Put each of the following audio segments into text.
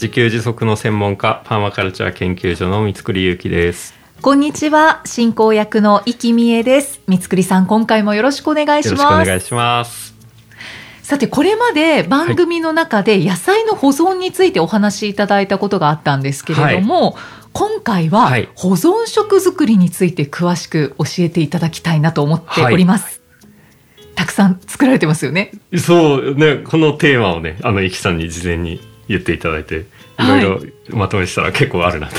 自給自足の専門家パーマカルチャー研究所の三つくりゆうきです。こんにちは。進行役の生きみえです。三つくりさん今回もよろしくお願いしよろしくおます願いします。さてこれまで番組の中で野菜の保存についてお話しいただいたことがあったんですけれども、今回ははい。保存食作りについて詳しく教えていただきたいなと思っております、たくさん作られてますよね。そうねこのテーマをねあのいきさんに事前に言っていただいていはい。ろいろまとめしたら結構あるなと。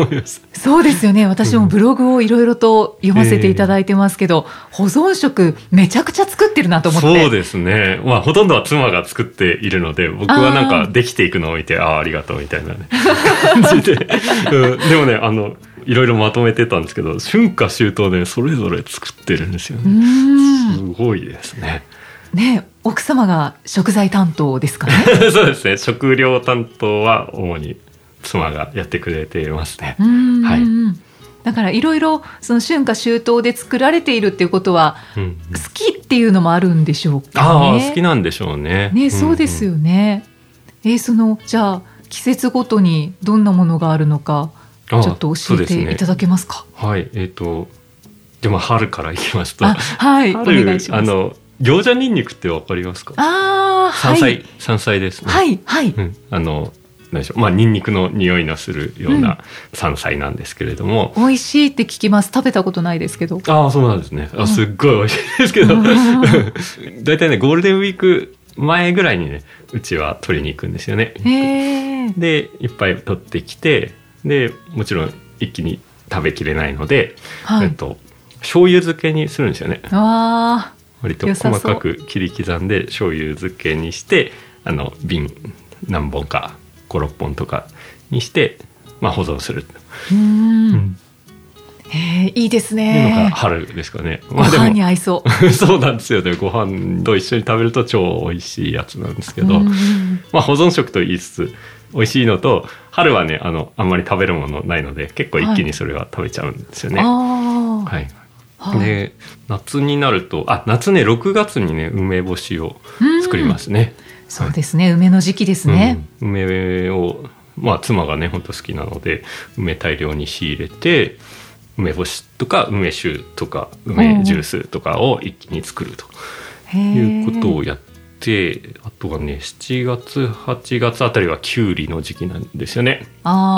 思いますそうですよね。私もブログをいろいろと読ませていただいてますけど、保存食めちゃくちゃ作ってるなと思って。そうですね。まあほとんどは妻が作っているので僕はなんかできていくのを見てああありがとうみたいなね感じで、うん、でもねあのいろいろまとめてたんですけど春夏秋冬でそれぞれ作ってるんですようーねすんごいですね。ね奥様が食材担当ですかね？そうですね食料担当は主に妻がやってくれていますねう。んはいだからいろいろその春夏秋冬で作られているっていうことはうん好きっていうのもあるんでしょうかね？ああ好きなんでしょうね。ねそうですよね。えーそのじゃあ季節ごとにどんなものがあるのかちょっと教えていただけますか？はいえっ、とでも春からいきますとあはいお春。あの餃子ニンニクってわかりますか？あー山菜、はい山菜ですね。はいはい。うん、あの何でしょうまあニンニクの匂いのするような山菜なんですけれども。美味しいって聞きます。食べたことないですけど。ああそうなんですね。あすっごい美味しいですけど、うんだいたいねゴールデンウィーク前ぐらいにねうちは取りに行くんですよね。でいっぱい取ってきてでもちろん一気に食べきれないので、はい。えっと醤油漬けにするんですよねあ割と細かく切り刻んで醤油漬けにしてあの瓶何本か56本とかにして、まあ、保存するーうーん。うんへえいいですね。春ですかね。ご飯にま合いそう。そうなんですよねご飯と一緒に食べると超美味しいやつなんですけど、うんまあ、保存食と言いつつ美味しいのと春はねあのあんまり食べるものないので結構一気にそれは食べちゃうんですよね。ああ。はいはいで夏になるとあ夏ね6月にね梅干しを作りますね。そうですね。梅の時期ですね。うん梅をまあ妻がね本当好きなので梅大量に仕入れて梅干しとか梅酒とか梅ジュースとかを一気に作るということをやってあとはね7月8月あたりはきゅうりの時期なんですよね。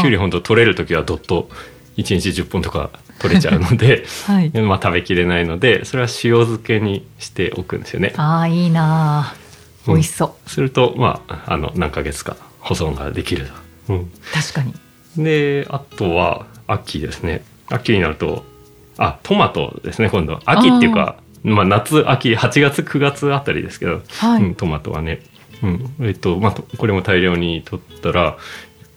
きゅうり本当取れる時はどっと1日10本とか取れちゃうので。はい。まあ、食べきれないのでそれは塩漬けにしておくんですよね。ああいいなあ。美味しそう。するとまああの何ヶ月か保存ができると。うん、確かに。であとは秋ですね秋になるとあトマトですね今度秋っていうかまあ、夏秋8月9月あたりですけど、はいうん、トマトはね、うんえっとまあ、とこれも大量に取ったら、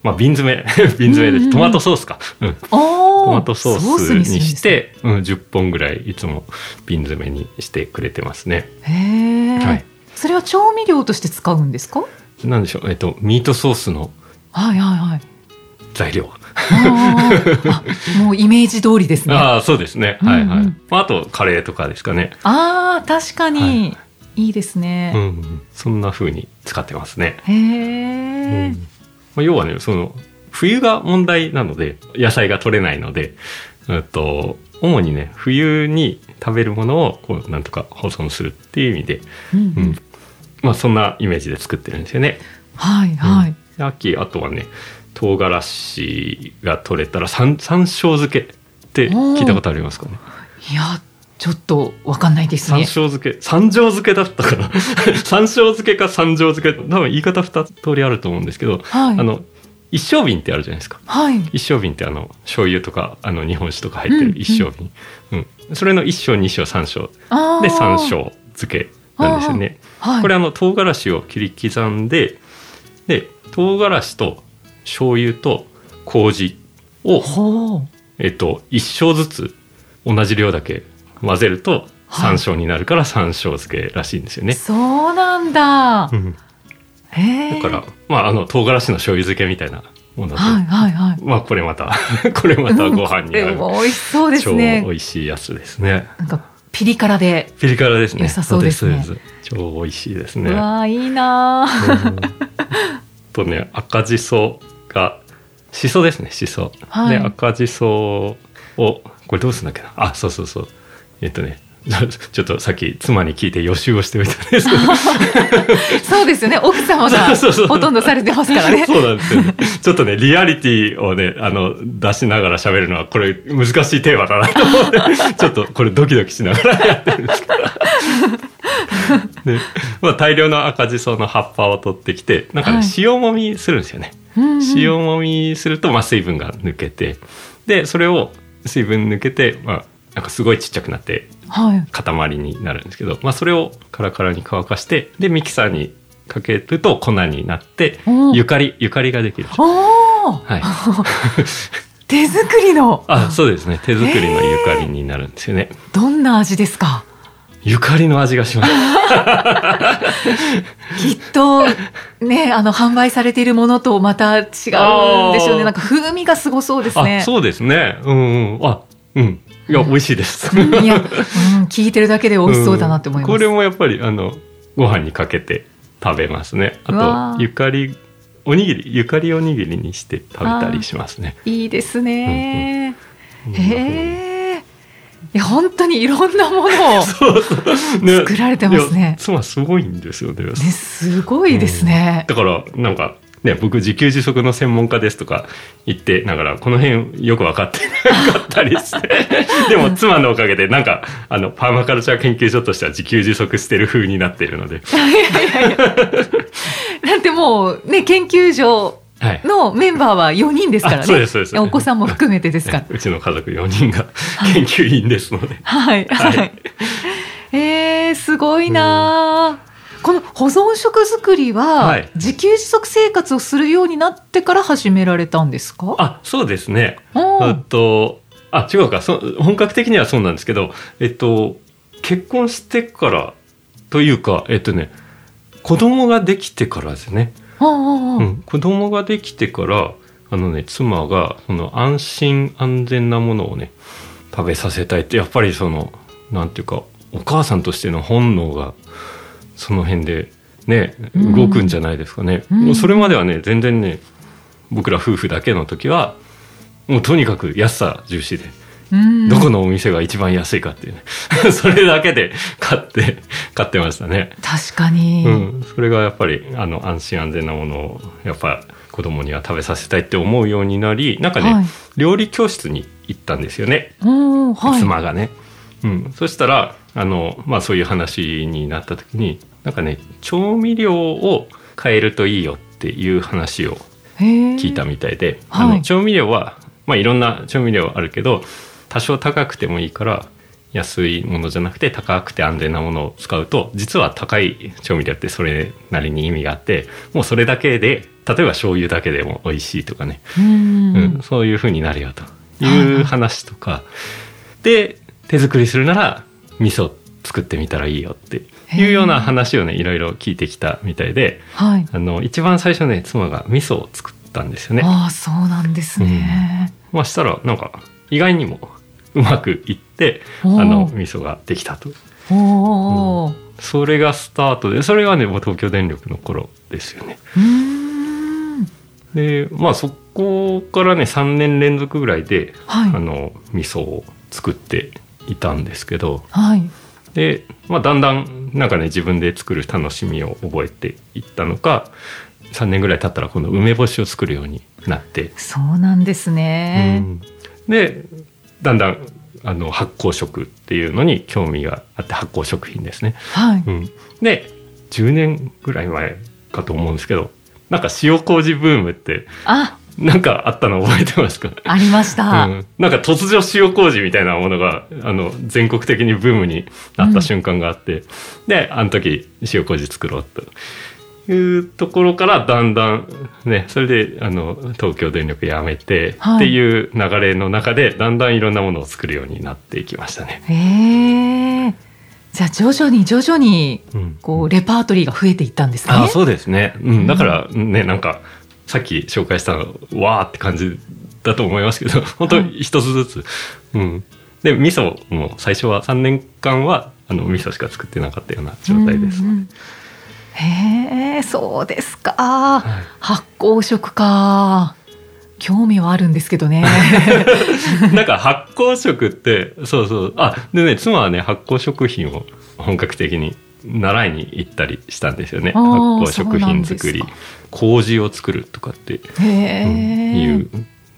まあ、瓶詰め 瓶詰めうんうんうんですトマトソースか。うん。トマトソースにしするんですね。て、うん、10本ぐらいいつも瓶詰めにしてくれてますね。へえ、はいそれは調味料として使うんですか？なんでしょう、えっと、ミートソースのはいはいはい。材料。もうイメージ通りですね。あああ、そうですね。はいはい。うんうんまあ、あと、カレーとかですかね。あー確かに、い、いですうね。ん、そんな風に使ってますね。へえ、うんまあ、要はね、その、冬が問題なので、野菜が取れないので、えっと、主にね、冬に食べるものを、こう、なんとか保存するっていう意味で、うんううんん。まあ、そんなイメージで作ってるんですよね。はいはい。で秋あとはね唐辛子が取れたら山山椒漬けって聞いたことありますかね？いやちょっとわかんないですね。山椒漬け。山椒漬けだったかな山椒漬けか山椒漬け。多分言い方2通りあると思うんですけど、はい。あの一升瓶ってあるじゃないですか。はい。一升瓶ってあの醤油とかあの日本酒とか入ってうんる一升瓶、うん。それの一升二升三升。で山椒漬けなんですよね。はい。これあの唐辛子を切り刻んでで唐辛子と醤油と麹を。えっと、1升ずつ同じ量だけ混ぜるとはい山椒になるから山椒漬けらしいんですよね。そうなんだ。うんへえ。だから、まあ、あの、唐辛子の醤油漬けみたいなもので、はいはいはい。まあ、これまた、これまたご飯に合う、でも美味しそうです超ね美。味しいやつですね。なんかピリ辛で。ピリ辛ですね。良さそうですね超美味しいですね。うわーいいなー。うんとね、赤じそが、しそですね、しそ。はいで、赤じそを、これどうするんだっけな？あ、そうそうそう。えっとね、ちょっとさっき妻に聞いて予習をしておいたんですけど、そうですよね。奥様がほとんどされてますからね。そうなんですよね。ちょっとね、リアリティをね、あの、出しながら喋るのは、これ難しいテーマだなと思って、ちょっとこれドキドキしながらやってるんですけど。で、まあ大量の赤じその葉っぱを取ってきて、なんかね、はい塩もみするんですよね。うんうん塩もみすると、まあ水分が抜けて、で、それを水分抜けて、まあ、なんかすごいちっちゃくなって、はい。塊になるんですけど、まあそれをカラカラに乾かして、で、ミキサーにかけると粉になってゆかり、ゆかりができる。おお。はい。手作りのあ、そうですね。手作りのゆかりになるんですよね。どんな味ですか？ゆかりの味がします。きっとねあの販売されているものとまた違うんでしょうね。なんか風味がすごそうですね。あ、そうですね。うんうん。あ、うん。いや、美味しいです。うんいや、うん、聞いてるだけで美味しそうだなって思います。うんこれもやっぱり、あの、ご飯にかけて食べますね。あと、ゆかり、おにぎり、ゆかりおにぎりにして食べたりしますね。いいですね。うんへえ。いや本当にいろんなものを 作られてますねいや妻すごいんですよね。ねすごいですね。だから、なんか、ね、僕自給自足の専門家ですとか言ってながら、この辺よく分かってなかったりして。でも妻のおかげで、なんか、あの、パーマカルチャー研究所としては自給自足してる風になっているので。だってもうね研究所はい。のメンバーは4人ですからね。あそうですそうですお子さんも含めてですからね。うちの家族4人が研究員ですので。はいはいはい。えー、すごいなあ、この保存食作りは、はい自給自足生活をするようになってから始められたんですか？あ、そうですね。えっと、あ、違うか。そ本格的にはそうなんですけど、えっと、結婚してからというか、えっとね、子供ができてからですね。うん、子供ができてから、あのね、妻が、その安心安全なものをね、食べさせたいって、やっぱりその、なんていうか、お母さんとしての本能が、その辺で、ね、うん。動くんじゃないですかね。うん。もうそれまではね、全然ね、僕ら夫婦だけの時は、もうとにかく安さ重視で、うん。どこのお店が一番安いかっていうね、それだけで買って、買ってましたね。確かに、うん、それがやっぱりあの安心安全なものをやっぱ子供には食べさせたいって思うようになりなんかね、はい。料理教室に行ったんですよね、はい。妻がね。うん、そしたらあの、まあ、そういう話になった時になんかね調味料を変えるといいよっていう話を聞聞いたみたいで、はい。あの調味料は、まあ、いろんな調味料あるけど多少高くてもいいから安いものじゃなくて高くて安全なものを使うと実は高い調味料ってそれなりに意味があってもうそれだけで例えば醤油だけでも美味しいとかね、うん。うんそういう風になるよという話とか、で手作りするなら味噌作ってみたらいいよっていうような話をねいろいろ聞いてきたみたいではい。あの一番最初ね妻が味噌を作ったんですよね。ああそうなんですね、まあしたらなんか意外にもうまくいってあの味噌ができたと。おおそれがスタートでそれがねもう東京電力の頃ですよね。でまあそこからね3年連続ぐらいで、はい。あの味噌を作っていたんですけどはい。で、まあ、だんだんなんかね自分で作る楽しみを覚えていったのか3年ぐらい経ったら今度梅干しを作るようになって。そうなんですね、うん。でだんだんあの発酵食っていうのに興味があって発酵食品ですね。はい、うん、で10年ぐらい前かと思うんですけどなんか塩麹ブームってあ なんかあったの覚えてますか？ありました、うん、なんか突如塩麹みたいなものがあの全国的にブームになった瞬間があって、であの時塩麹作ろうと。いうところからだんだんねそれであの東京電力やめて、はい。っていう流れの中でだんだんいろんなものを作るようになっていきましたね。へえ。じゃあ徐々に徐々にうん。こうレパートリーが増えていったんですね。あそうですね、うん、だからねなんかさっき紹介したのわーって感じだと思いますけど本当に一つずつ、うん。で味噌も最初は3年間はあの味噌しか作ってなかったような状態です、うんうんへえ、そうですか。発酵食か。興味はあるんですけどね。なんか発酵食ってそうそう。あでね妻はね発酵食品を本格的に習いに行ったりしたんですよね。あ発ー酵食品作り。麹を作るとかって。いう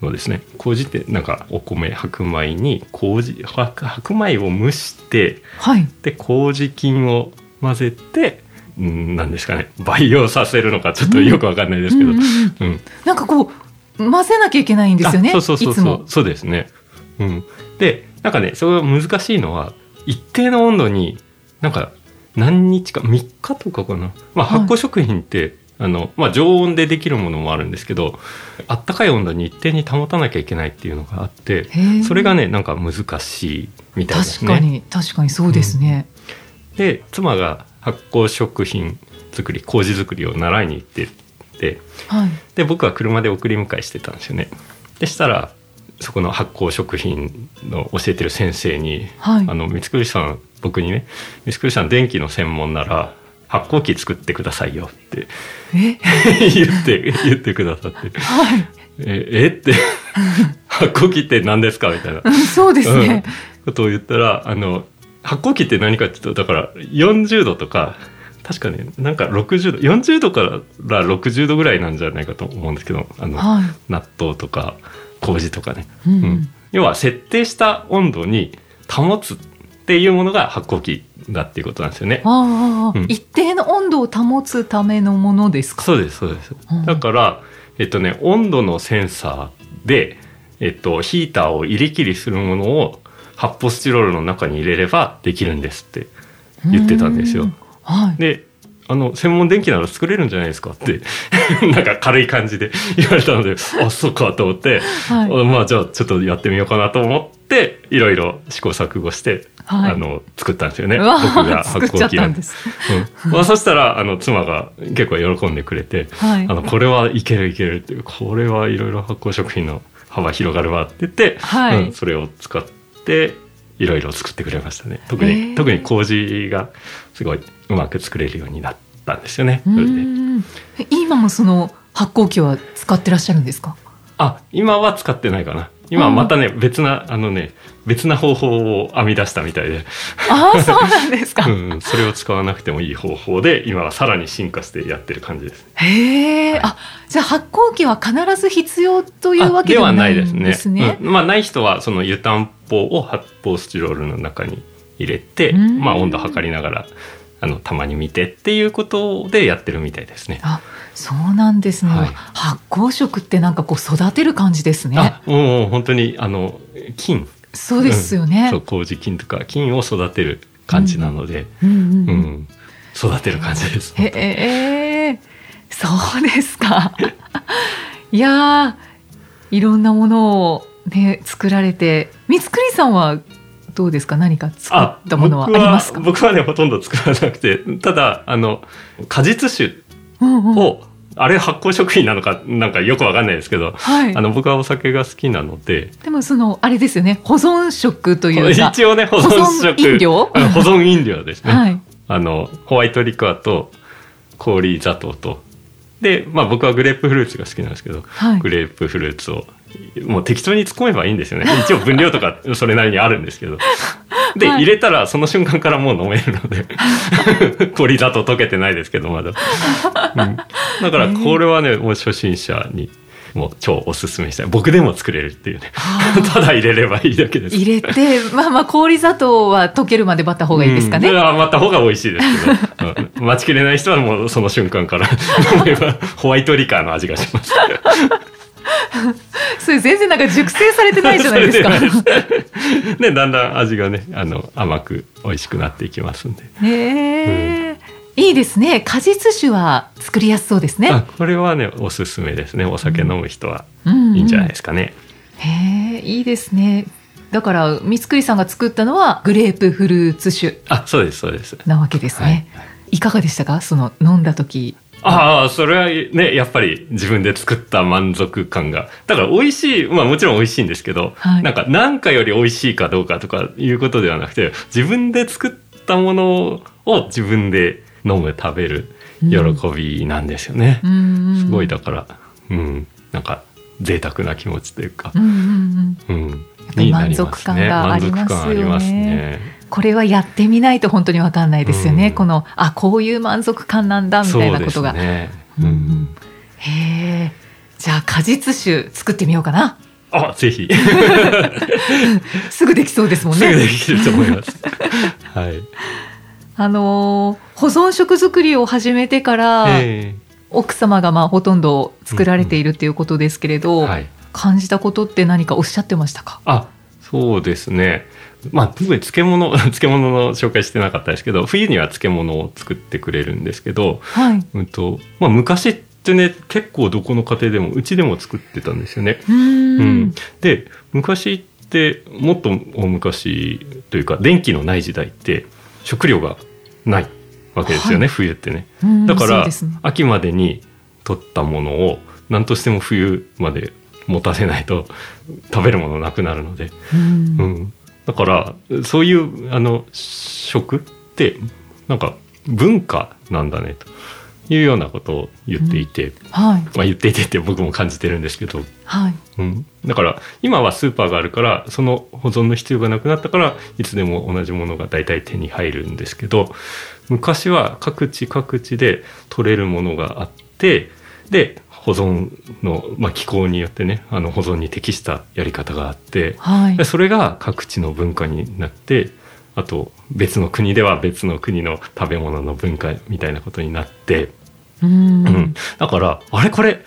のですね。麹ってなんかお米白米に麹白白米を蒸してはい。で麹菌を混ぜてうんなんですかね。培養させるのかちょっとよくわかんないですけど、うんうんうんうん。なんかこう混ぜなきゃいけないんですよね。あそうそうそうそう。そうですね、うん、でなんかねそれが難しいのは一定の温度になんか何日か3日とかかな、まあ、はい発酵食品って、あのまあ、常温でできるものもあるんですけどあったかい温度に一定に保たなきゃいけないっていうのがあってそれがねなんか難しいみたいですね。確かに確かにそうですね。で妻が発酵食品作り麹作りを習いに行っててはい。で僕は車で送り迎えしてたんですよねでしたらそこの発酵食品の教えてる先生に「はいあの三栗さん僕にね三栗さん電気の専門なら発酵機作ってくださいよ」ってえ、言って言ってくださってはい。「ええ？って 発酵機って何ですか?」みたいなうんそうですね。うん、ことを言ったらあの発酵機って何かっていうとだから40度とか確かねなんか60度40度から60度ぐらいなんじゃないかと思うんですけどあの、はい。納豆とか麹とかね、うんうんうん要は設定した温度に保つっていうものが発酵機だっていうことなんですよね。うん一定の温度を保つためのものですか？そうですそうです、うんだからえっとね温度のセンサーで、えっと、ヒーターを入れ切りするものを発泡スチロールの中に入れればできるんですって言ってたんですようん。はい。であの専門電気なら作れるんじゃないですか？って なんか軽い感じで 言われたのであそうかと思って、はい。あまあじゃあちょっとやってみようかなと思っていろいろ試行錯誤して、はい。あの作ったんですよね。僕が作っちゃったん機です。うん。まあ、そしたらあの妻が結構喜んでくれて、はい。あのこれはいけるいけるってこれはいろいろ発酵食品の幅広がるわって言って、はい。うんそれを使っていろいろ作ってくれましたね。特に、特に麹がすごいうまく作れるようになったんですよね。うそれで。ん今もその発酵機は使ってらっしゃるんですか？あ今は使ってないかな。今はまたね別なあのね別な方法を編み出したみたいで、ああ、そうなんですか。うん、それを使わなくてもいい方法で今はさらに進化してやってる感じですへえ、あ、じゃあ発酵機は必ず必要というわけではないんですね。うんまあない人はその湯たんぽを発泡スチロールの中に入れて、うんまあ温度測りながらあのたまに見てっていうことでやってるみたいですね。あ、そうなんですね。はい発酵食ってなんかこう育てる感じですね。あもう本当にあの菌そうですよね。そう麹菌とか菌を育てる感じなので、うんうんううんん育てる感じです。へえ、そうですか。いやー、いろんなものをね作られて、三つくりさんはどうですか？何か作ったものはありますか？僕は僕はねほとんど作らなくてただあの果実酒うんうんを、あれ発酵食品なのかなんかよくわかんないですけど、はいあ。の僕はお酒が好きなのででもそのあれですよね。保存食というか。一応ね保存食保存飲料？保存飲料ですね、はい。あのホワイトリカーと氷砂糖とで、まあ、僕はグレープフルーツが好きなんですけど、はいグレープフルーツをもう適当に突っ込めばいいんですよね一応分量とかそれなりにあるんですけど で、はい。入れたらその瞬間からもう飲めるので。氷砂糖溶けてないですけどまだ、うん。だからこれはねもう初心者にもう超おすすめしたい。僕でも作れるっていうね。ただ入れればいいだけです。入れて、まあまあ氷砂糖は溶けるまでバった方がいいですかね。うん、あまた方が美味しいですけど、うん。待ちきれない人はもうその瞬間から飲めばホワイトリカーの味がします。それ全然なんか熟成されてないじゃないですか。ね、だんだん味がね、あの甘く美味しくなっていきますんで。へえ、いいですね。果実酒は作りやすそうですね。あこれはねおすすめですね。お酒飲む人はうん。いいんじゃないですかね、へえいいですね。だから三つくりさんが作ったのはグレープフルーツ酒あそうですそうです。なわけですね、い、かがでしたか？その飲んだ時ああそれはねやっぱり自分で作った満足感が。だから美味しいまあもちろん美味しいんですけど、はい。なんか何かより美味しいかどうかとかいうことではなくて自分で作ったものを自分で飲む食べる喜びなんですよね、うんすごいだからうん。なんか贅沢な気持ちというか。うんうんうんうん。ぱり満足感がありますよね。満足感ありますねこれはやってみないと本当にわかんないですよね、うん。このあこういう満足感なんだみたいなことが、ね。うん。うんうん。へえ。じゃあ果実酒作ってみようかな。あぜひ。すぐできそうですもんすぐでねきると思います。はい、あのー保存食作りを始めてから、え奥様がまあほとんど作られているっていうことですけれど、えはい。感じたことって何かおっしゃってましたか？あそうですねまあ特に漬物 漬物の紹介してなかったですけど冬には漬物を作ってくれるんですけど、はい。うんとまあ、昔ってね結構どこの家庭でもうちでも作ってたんですよね。うーん。うん。で昔ってもっと大昔というか電気のない時代って食料がないわけですよね、は冬ってね。うんだから、ね。秋までに取ったものを何としても冬まで持たせないと食べるものなくなるので、うん。うん、だからそういうあの食ってなんか文化なんだねというようなことを言っていて、はい。まあ、言っていてって僕も感じてるんですけど、はい。うん、だから今はスーパーがあるからその保存の必要がなくなったからいつでも同じものが大体手に入るんですけど昔は各地各地で取れるものがあってで保存の、まあ、気候によってねあの保存に適したやり方があってはい。でそれが各地の文化になってあと別の国では別の国の食べ物の文化みたいなことになって。うん。うん、だからあれこれ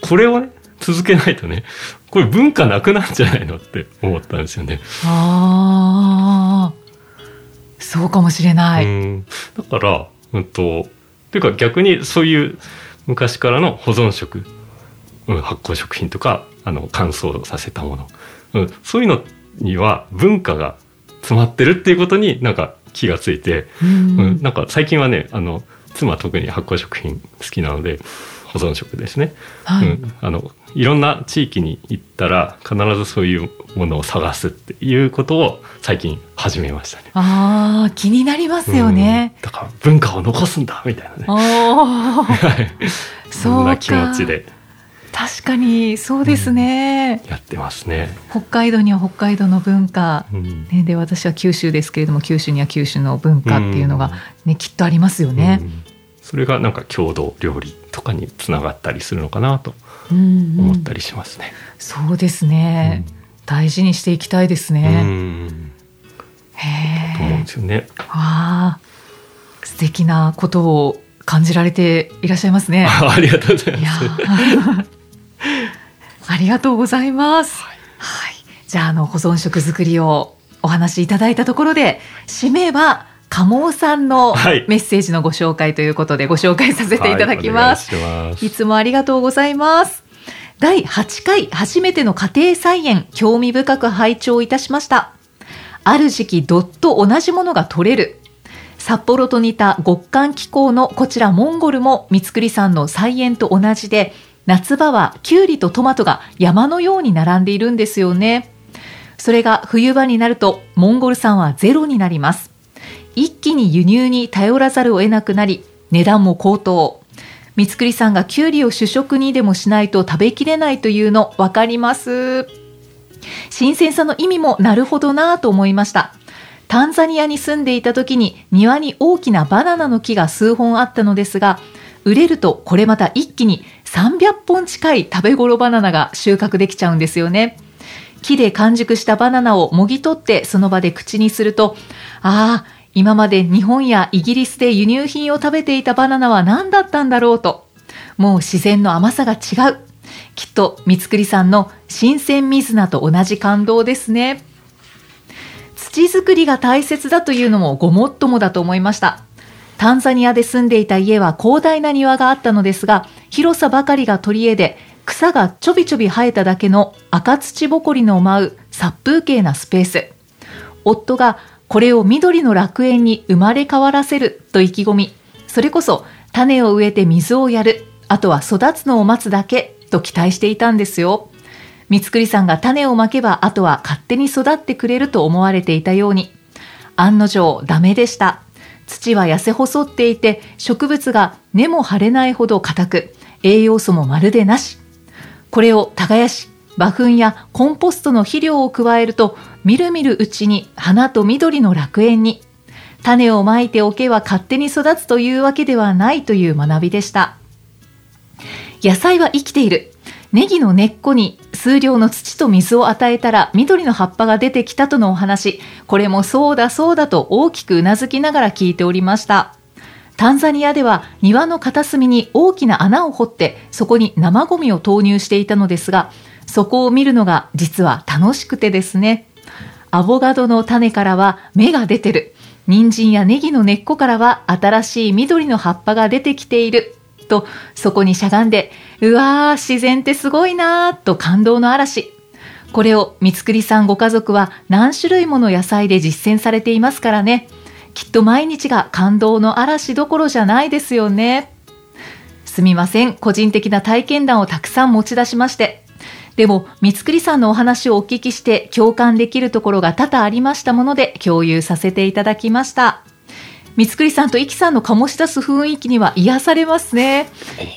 これをね続けないとねこれ文化なくなるんじゃないのって思ったんですよね。ああそうかもしれない、うん、だから、うんと、というか逆にそういう昔からの保存食、うん、発酵食品とかあの乾燥させたもの、うん、そういうのには文化が詰まってるっていうことになんか気がついて、うん。うん、なんか最近はねあの妻特に発酵食品好きなので保存食ですね、はい。うん、あのいろんな地域に行ったら必ずそういうものを探すっていうことを最近始めましたね。ああ気になりますよね、うん。だから文化を残すんだみたいなね。そんな気持ちで。確かにそうですね、やってますね。北海道には北海道の文化、うん。ね、で私は九州ですけれども九州には九州の文化っていうのが、ねきっとありますよね。う。んそれがなんか郷土料理とかにつながったりするのかなとうんうん思ったりしますね。そうですね、大事にしていきたいですうんね。うんへと思うんえですよね。ああ素敵なことを感じられていらっしゃいますね。あ ありがとうございます。ーありがとうございます。はい、じゃああの保存食作りをお話しいただいたところで締めは鴨さんのはいメッセージのご紹介ということでご紹介させていただきます。はいますいつもありがとうございます。第8回初めての家庭菜園興味深く拝聴いたしました。ある時期どっと同じものが取れる。札幌と似た極寒気候のこちらモンゴルも三つくりさんの菜園と同じで夏場はキュウリとトマトが山のように並んでいるんですよね。それが冬場になるとモンゴル産はゼロになります。一気に輸入に頼らざるを得なくなり値段も高騰。三つくりさんがキュウリを主食にでもしないと食べきれないというの分かります。新鮮さの意味もなるほどなぁと思いました。タンザニアに住んでいた時に庭に大きなバナナの木が数本あったのですが、売れるとこれまた一気に300本近い食べ頃バナナが収穫できちゃうんですよね。木で完熟したバナナをもぎ取ってその場で口にすると、ああ、今まで日本やイギリスで輸入品を食べていたバナナは何だったんだろうと。もう自然の甘さが違う。きっと三つさんの新鮮水菜と同じ感動ですね。土作りが大切だというのもごもっともだと思いました。タンザニアで住んでいた家は広大な庭があったのですが、広さばかりが取り柄で、草がちょびちょび生えただけの赤土ぼこりの舞う殺風景なスペース。夫がこれを緑の楽園に生まれ変わらせると意気込み、それこそ種を植えて水をやる、あとは育つのを待つだけと期待していたんですよ。三つくりさんが種をまけばあとは勝手に育ってくれると思われていたように、案の定ダメでした。土は痩せ細っていて植物が根も張れないほど硬く、栄養素もまるでなし。これを耕し、馬糞やコンポストの肥料を加えると、みるみるうちに花と緑の楽園に。種をまいておけば勝手に育つというわけではないという学びでした。野菜は生きている。ネギの根っこに数量の土と水を与えたら緑の葉っぱが出てきたとのお話。これもそうだそうだと大きくうなずきながら聞いておりました。タンザニアでは庭の片隅に大きな穴を掘ってそこに生ゴミを投入していたのですが、そこを見るのが実は楽しくてですね。アボガドの種からは芽が出てる。人参やネギの根っこからは新しい緑の葉っぱが出てきている。と、そこにしゃがんで、うわー、自然ってすごいなーと感動の嵐。これを三つくりさんご家族は何種類もの野菜で実践されていますからね。きっと毎日が感動の嵐どころじゃないですよね。すみません。個人的な体験談をたくさん持ち出しまして。でも、三つくりさんのお話をお聞きして共感できるところが多々ありましたもので共有させていただきました。三つくりさんとイキさんの醸し出す雰囲気には癒されますね。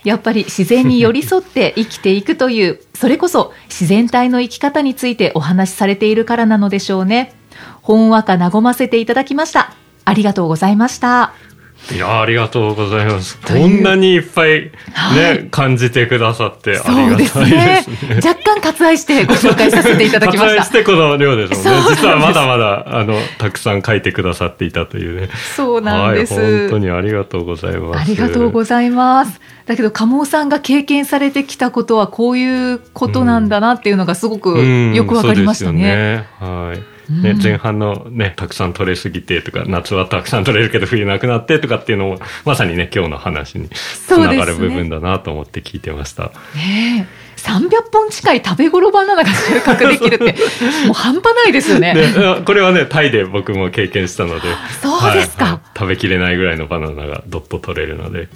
やっぱり自然に寄り添って生きていくという、それこそ自然体の生き方についてお話しされているからなのでしょうね。ほんわか和ませていただきました。ありがとうございました。いやありがとうございます。こんなにいっぱいね、はい感じてくださってありがですたいでねすね。若干割愛してご紹介させていただきまし。割愛したてこの量ですもんね実はまだまだ、あの、たくさん書いてくださっていたというね。そうなんです。はい、本当にありがとうございます。ありがとうございます。だけど、鴨尾さんが経験されてきたことはこういうことなんだなっていうのがすごくうんよくわかりましたね。そうですよね。はい。ねうん、前半のね、たくさん取れすぎてとか、夏はたくさん取れるけど冬なくなってとかっていうのも、まさにね、今日の話につながる部分だなと思って聞いてました。ねえ300本近い食べ頃バナナが収穫できるって、もう半端ないですよね。で、これはね、タイで僕も経験したので。そうですかはいはい食べきれないぐらいのバナナがどっと取れるので。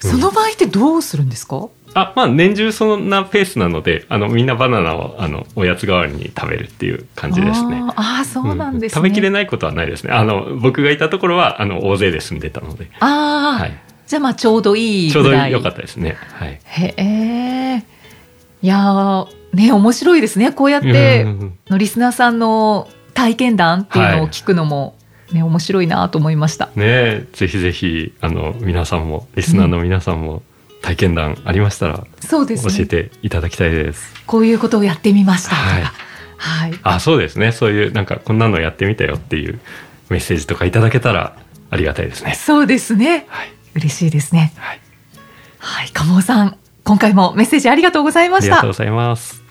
その場合ってどうするんですか？あ、まあ年中そんなペースなので、あの、みんなバナナを、あの、おやつ代わりに食べるっていう感じですね。あーあー、そうなんですね。食べきれないことはないですね。あの、僕がいたところは、あの、大勢で住んでたので。ああ、はい。じゃあまあちょうどいいちょう。ど良かったですね。はい。へえ。いやーね、面白いですね。こうやってうんうんうんのリスナーさんの体験談っていうのを聞くのも、ね、面白いなと思いました。ねえぜひぜひ、あの、皆さんも、リスナーの皆さんも、体験談ありましたら、そうですね。教えていただきたいです。こういうことをやってみましたとか。はいはい。あ、そうですね。そういう、なんか、こんなのやってみたよっていうメッセージとかいただけたら、ありがたいですね。そうですね。はい。嬉しいですね。はい。はい。鴨尾さん、今回もメッセージありがとうございましたありがとうご。ざいます。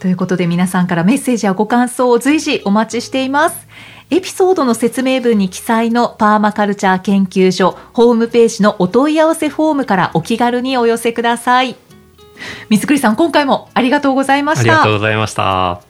ということで皆さんからメッセージやご感想を随時お待ちしています。エピソードの説明文に記載のパーマカルチャー研究所ホームページのお問い合わせフォームからお気軽にお寄せください。水栗さん、今回もありがとうございましたありがとう。ございました。